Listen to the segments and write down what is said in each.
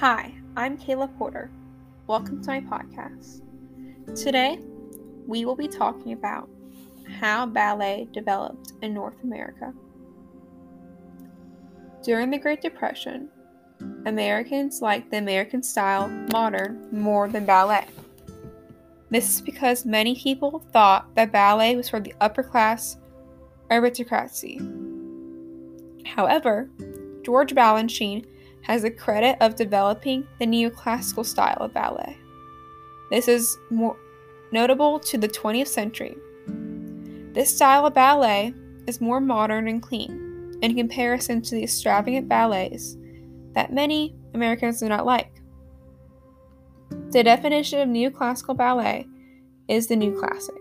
Hi, I'm Kayla Porter. Welcome to my podcast. Today, we will be talking about how ballet developed in North America. During the Great Depression, Americans liked the American style modern more than ballet. This is because many people thought that ballet was for the upper class aristocracy. However, George Balanchine has the credit of developing the neoclassical style of ballet. This is more notable to the 20th century. This style of ballet is more modern and clean in comparison to the extravagant ballets that many Americans do not like. The definition of neoclassical ballet is the new classic.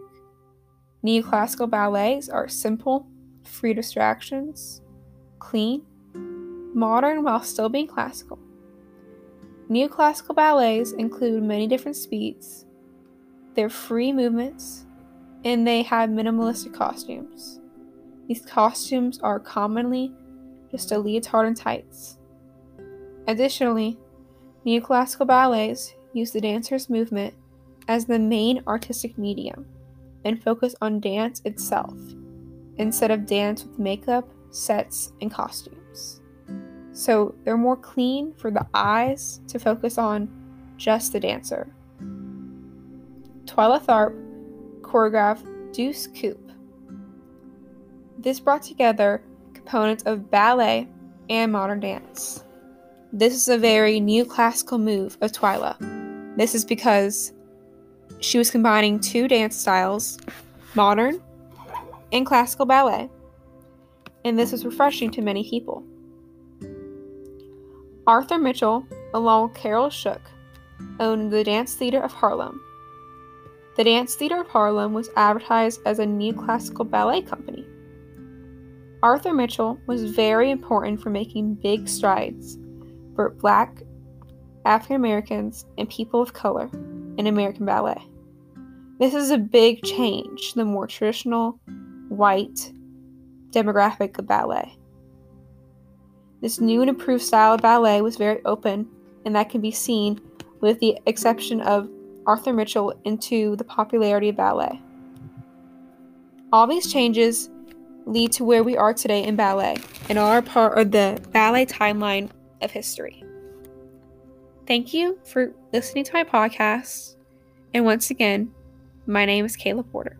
Neoclassical ballets are simple, free distractions, clean, modern while still being classical. Neoclassical ballets include many different speeds, they're free movements, and they have minimalistic costumes. These costumes are commonly just a leotard and tights. Additionally, neoclassical ballets use the dancer's movement as the main artistic medium and focus on dance itself instead of dance with makeup, sets, and costumes. So they're more clean for the eyes to focus on just the dancer. Twyla Tharp choreographed Deuce Coupe. This brought together components of ballet and modern dance. This is a very neoclassical move of Twyla. This is because she was combining two dance styles, modern and classical ballet, and this was refreshing to many people. Arthur Mitchell, along with Karel Shook, owned the Dance Theater of Harlem. The Dance Theater of Harlem was advertised as a neoclassical ballet company. Arthur Mitchell was very important for making big strides for black, African Americans, and people of color in American ballet. This is a big change, the more traditional, white demographic of ballet. This new and improved style of ballet was very open, and that can be seen with the exception of Arthur Mitchell into the popularity of ballet. All these changes lead to where we are today in ballet and are part of the ballet timeline of history. Thank you for listening to my podcast. And once again, my name is Kayla Porter.